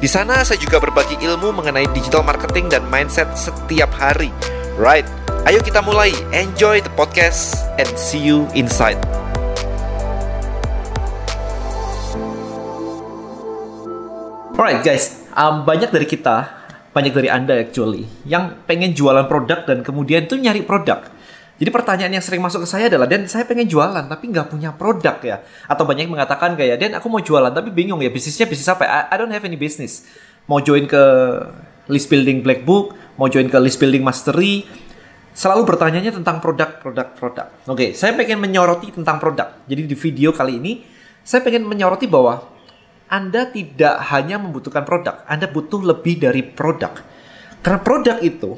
Di sana saya juga berbagi ilmu mengenai digital marketing dan mindset setiap hari. Right, ayo kita mulai. Enjoy the podcast and see you inside. Alright guys, um, banyak dari kita, banyak dari Anda actually, yang pengen jualan produk dan kemudian tuh nyari produk. Jadi pertanyaan yang sering masuk ke saya adalah, Dan saya pengen jualan tapi nggak punya produk ya. Atau banyak yang mengatakan kayak, Dan aku mau jualan tapi bingung ya bisnisnya bisnis apa ya? I, I don't have any business. Mau join ke list building black book, mau join ke list building mastery, selalu bertanyanya tentang produk, produk, produk. Oke, saya pengen menyoroti tentang produk. Jadi di video kali ini, saya pengen menyoroti bahwa Anda tidak hanya membutuhkan produk, Anda butuh lebih dari produk. Karena produk itu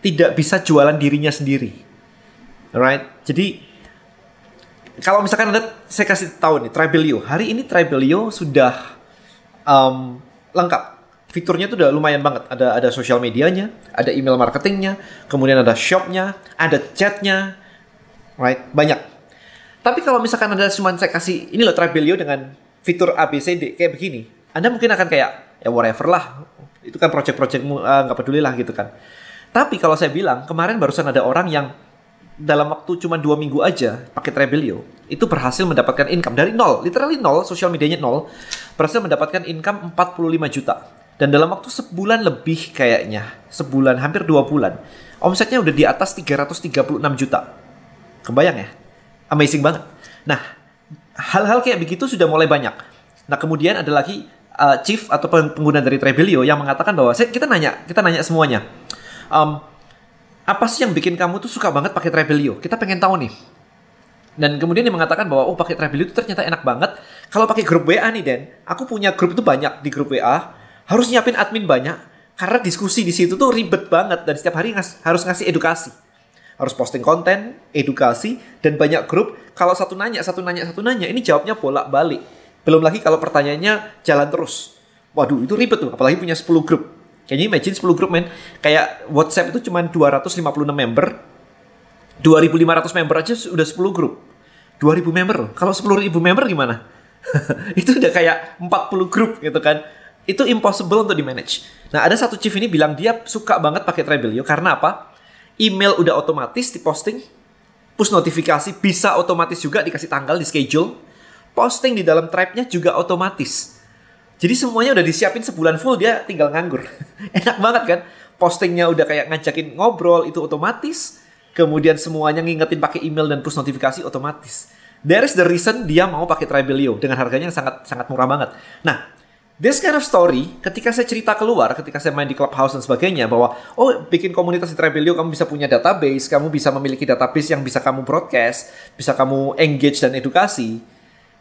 tidak bisa jualan dirinya sendiri. Alright, jadi kalau misalkan Anda, saya kasih tahu nih, Tribelio. Hari ini Tribelio sudah um, lengkap. Fiturnya itu udah lumayan banget. Ada ada sosial medianya, ada email marketingnya, kemudian ada shopnya, ada chatnya, right? Banyak. Tapi kalau misalkan Anda cuma saya kasih ini loh Tribelio dengan fitur ABCD kayak begini, Anda mungkin akan kayak ya whatever lah. Itu kan project-projectmu uh, nggak peduli lah gitu kan. Tapi kalau saya bilang kemarin barusan ada orang yang dalam waktu cuma dua minggu aja pakai Trebelio itu berhasil mendapatkan income dari nol, literally nol, sosial medianya nol, berhasil mendapatkan income 45 juta. Dan dalam waktu sebulan lebih kayaknya, sebulan hampir dua bulan, omsetnya udah di atas 336 juta. Kebayang ya? Amazing banget. Nah, hal-hal kayak begitu sudah mulai banyak. Nah, kemudian ada lagi uh, chief atau pengguna dari Trebelio yang mengatakan bahwa kita nanya, kita nanya semuanya. Um, apa sih yang bikin kamu tuh suka banget pakai Travelio? Kita pengen tahu nih. Dan kemudian dia mengatakan bahwa oh pakai Travelio itu ternyata enak banget. Kalau pakai grup WA nih Den, aku punya grup itu banyak di grup WA. Harus nyiapin admin banyak karena diskusi di situ tuh ribet banget dan setiap hari ngas harus ngasih edukasi. Harus posting konten, edukasi dan banyak grup. Kalau satu nanya, satu nanya, satu nanya, ini jawabnya bolak-balik. Belum lagi kalau pertanyaannya jalan terus. Waduh, itu ribet tuh, apalagi punya 10 grup. Kayaknya imagine 10 grup men. Kayak WhatsApp itu cuma 256 member. 2500 member aja udah 10 grup. 2000 member loh. Kalau 10.000 member gimana? itu udah kayak 40 grup gitu kan. Itu impossible untuk di manage. Nah, ada satu chief ini bilang dia suka banget pakai Trebelio karena apa? Email udah otomatis diposting, push notifikasi bisa otomatis juga dikasih tanggal di schedule. Posting di dalam tribe-nya juga otomatis. Jadi semuanya udah disiapin sebulan full dia tinggal nganggur. Enak banget kan? Postingnya udah kayak ngajakin ngobrol itu otomatis. Kemudian semuanya ngingetin pakai email dan push notifikasi otomatis. There is the reason dia mau pakai Tribelio dengan harganya yang sangat sangat murah banget. Nah, this kind of story ketika saya cerita keluar, ketika saya main di clubhouse dan sebagainya bahwa oh bikin komunitas di Tribelio kamu bisa punya database, kamu bisa memiliki database yang bisa kamu broadcast, bisa kamu engage dan edukasi.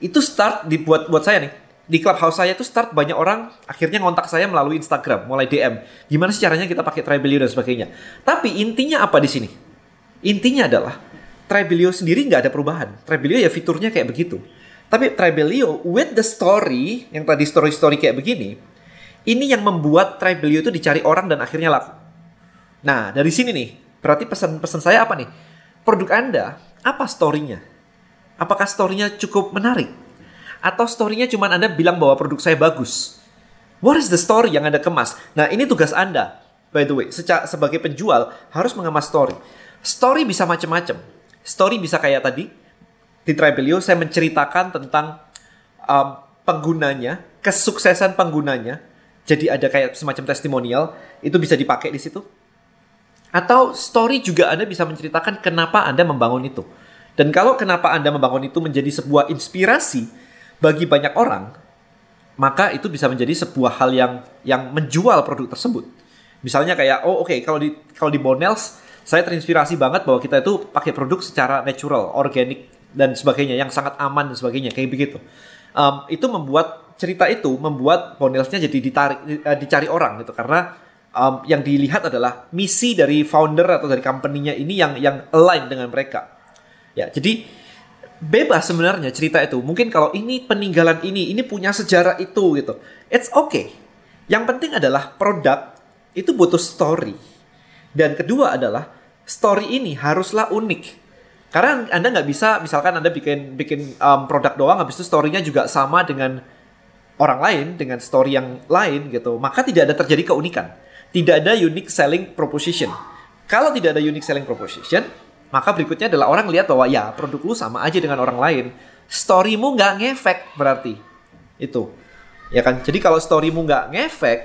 Itu start dibuat buat saya nih di clubhouse saya itu start banyak orang akhirnya ngontak saya melalui Instagram, mulai DM. Gimana sih caranya kita pakai Tribelio dan sebagainya. Tapi intinya apa di sini? Intinya adalah Tribelio sendiri nggak ada perubahan. Tribelio ya fiturnya kayak begitu. Tapi Tribelio with the story yang tadi story-story kayak begini, ini yang membuat Tribelio itu dicari orang dan akhirnya laku. Nah, dari sini nih, berarti pesan-pesan saya apa nih? Produk Anda, apa story-nya? Apakah story-nya cukup menarik? Atau story-nya cuma Anda bilang bahwa produk saya bagus. What is the story yang Anda kemas? Nah, ini tugas Anda. By the way, secara, sebagai penjual harus mengemas story. Story bisa macam-macam. Story bisa kayak tadi di Tribelio saya menceritakan tentang um, penggunanya, kesuksesan penggunanya. Jadi ada kayak semacam testimonial, itu bisa dipakai di situ. Atau story juga Anda bisa menceritakan kenapa Anda membangun itu. Dan kalau kenapa Anda membangun itu menjadi sebuah inspirasi, bagi banyak orang, maka itu bisa menjadi sebuah hal yang yang menjual produk tersebut. Misalnya kayak oh oke okay, kalau di kalau di Bonels saya terinspirasi banget bahwa kita itu pakai produk secara natural, organik dan sebagainya yang sangat aman dan sebagainya kayak begitu. Um, itu membuat cerita itu membuat Bonelsnya jadi ditarik uh, dicari orang gitu karena um, yang dilihat adalah misi dari founder atau dari company-nya ini yang yang align dengan mereka. Ya, jadi bebas sebenarnya cerita itu. Mungkin kalau ini peninggalan ini, ini punya sejarah itu gitu. It's okay. Yang penting adalah produk itu butuh story. Dan kedua adalah story ini haruslah unik. Karena Anda nggak bisa, misalkan Anda bikin bikin um, produk doang, habis itu story-nya juga sama dengan orang lain, dengan story yang lain gitu. Maka tidak ada terjadi keunikan. Tidak ada unique selling proposition. Kalau tidak ada unique selling proposition, maka berikutnya adalah orang lihat bahwa ya produk lu sama aja dengan orang lain. Storymu nggak ngefek berarti. Itu. Ya kan? Jadi kalau storymu nggak ngefek,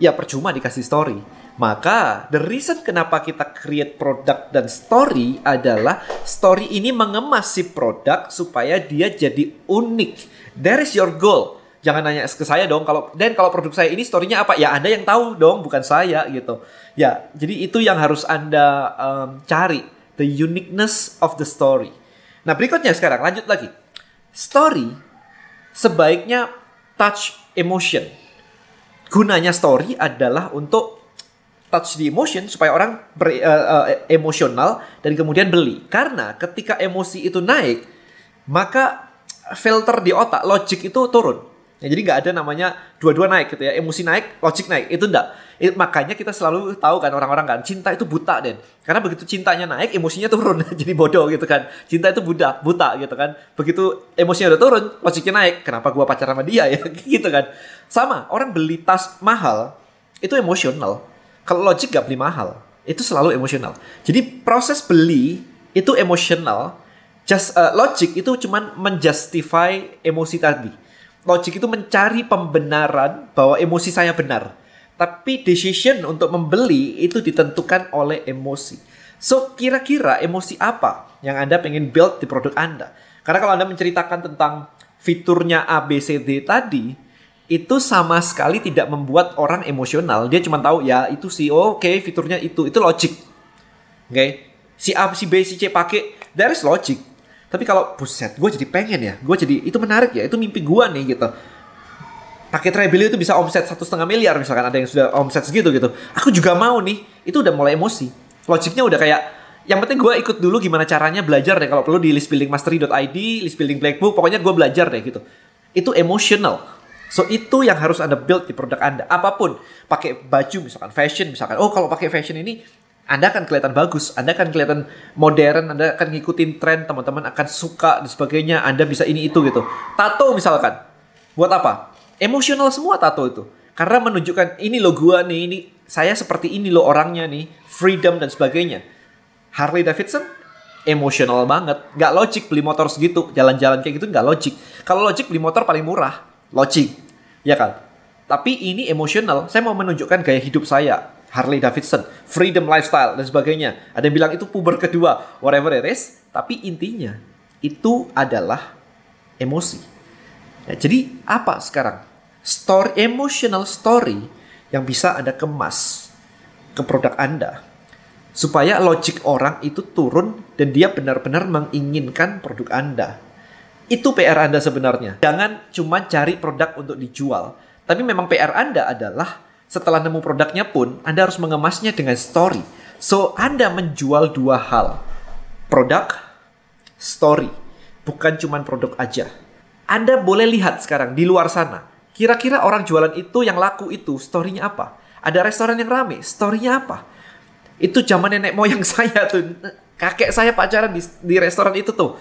ya percuma dikasih story. Maka the reason kenapa kita create produk dan story adalah story ini mengemas si produk supaya dia jadi unik. There is your goal. Jangan nanya ke saya dong kalau dan kalau produk saya ini storynya apa? Ya Anda yang tahu dong, bukan saya gitu. Ya, jadi itu yang harus Anda um, cari, the uniqueness of the story. Nah, berikutnya sekarang lanjut lagi. Story sebaiknya touch emotion. Gunanya story adalah untuk touch the emotion supaya orang ber, uh, uh, emosional dan kemudian beli. Karena ketika emosi itu naik, maka filter di otak, logic itu turun. Ya, jadi nggak ada namanya dua-dua naik gitu ya. Emosi naik, logik naik. Itu enggak. It, makanya kita selalu tahu kan orang-orang kan cinta itu buta den. Karena begitu cintanya naik, emosinya turun. jadi bodoh gitu kan. Cinta itu buta, buta gitu kan. Begitu emosinya udah turun, logiknya naik. Kenapa gua pacaran sama dia ya? gitu kan. Sama, orang beli tas mahal itu emosional. Kalau logik gak beli mahal, itu selalu emosional. Jadi proses beli itu emosional. Just uh, logic itu cuman menjustify emosi tadi Logic itu mencari pembenaran bahwa emosi saya benar. Tapi decision untuk membeli itu ditentukan oleh emosi. So, kira-kira emosi apa yang Anda pengen build di produk Anda? Karena kalau Anda menceritakan tentang fiturnya A, B, C, D tadi, itu sama sekali tidak membuat orang emosional. Dia cuma tahu ya itu sih, oh, oke okay, fiturnya itu, itu logic. Oke, okay? si A, si B, si C pakai, there is logic. Tapi kalau buset, gue jadi pengen ya, gue jadi itu menarik ya, itu mimpi gue nih gitu. Pakai treble itu bisa omset satu setengah miliar misalkan ada yang sudah omset segitu gitu. Aku juga mau nih, itu udah mulai emosi. Logiknya udah kayak yang penting gue ikut dulu gimana caranya belajar deh kalau perlu di listbuildingmastery.id, listbuilding blackbook, pokoknya gue belajar deh gitu. Itu emotional. So itu yang harus Anda build di produk Anda. Apa pun, pakai baju misalkan fashion misalkan. Oh, kalau pakai fashion ini anda akan kelihatan bagus, Anda akan kelihatan modern, Anda akan ngikutin tren, teman-teman akan suka dan sebagainya. Anda bisa ini itu gitu. Tato misalkan, buat apa? Emosional semua tato itu. Karena menunjukkan ini lo gua nih, ini saya seperti ini lo orangnya nih, freedom dan sebagainya. Harley Davidson emosional banget, nggak logik beli motor segitu, jalan-jalan kayak gitu nggak logik. Kalau logik beli motor paling murah, logik, ya kan? Tapi ini emosional. Saya mau menunjukkan gaya hidup saya Harley Davidson, freedom lifestyle dan sebagainya. Ada yang bilang itu puber kedua, whatever it is. Tapi intinya itu adalah emosi. Ya, jadi apa sekarang? Story emotional story yang bisa Anda kemas ke produk Anda supaya logik orang itu turun dan dia benar-benar menginginkan produk Anda. Itu PR Anda sebenarnya. Jangan cuma cari produk untuk dijual, tapi memang PR Anda adalah setelah nemu produknya pun, Anda harus mengemasnya dengan story. So, Anda menjual dua hal. Produk, story. Bukan cuma produk aja. Anda boleh lihat sekarang di luar sana. Kira-kira orang jualan itu yang laku itu storynya apa? Ada restoran yang rame, storynya apa? Itu zaman nenek moyang saya tuh. Kakek saya pacaran di, di restoran itu tuh.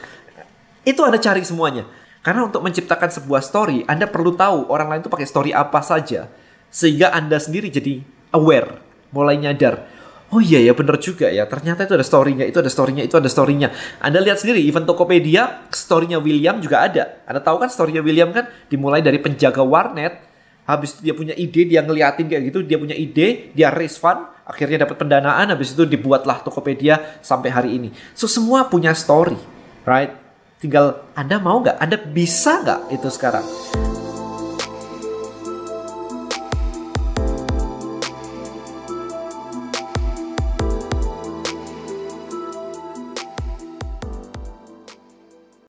Itu Anda cari semuanya. Karena untuk menciptakan sebuah story, Anda perlu tahu orang lain tuh pakai story apa saja sehingga Anda sendiri jadi aware, mulai nyadar. Oh iya ya bener juga ya, ternyata itu ada storynya, itu ada storynya, itu ada storynya. Anda lihat sendiri, event Tokopedia, storynya William juga ada. Anda tahu kan storynya William kan dimulai dari penjaga warnet, habis itu dia punya ide, dia ngeliatin kayak gitu, dia punya ide, dia raise fund, akhirnya dapat pendanaan, habis itu dibuatlah Tokopedia sampai hari ini. So semua punya story, right? Tinggal Anda mau nggak? Anda bisa nggak itu sekarang?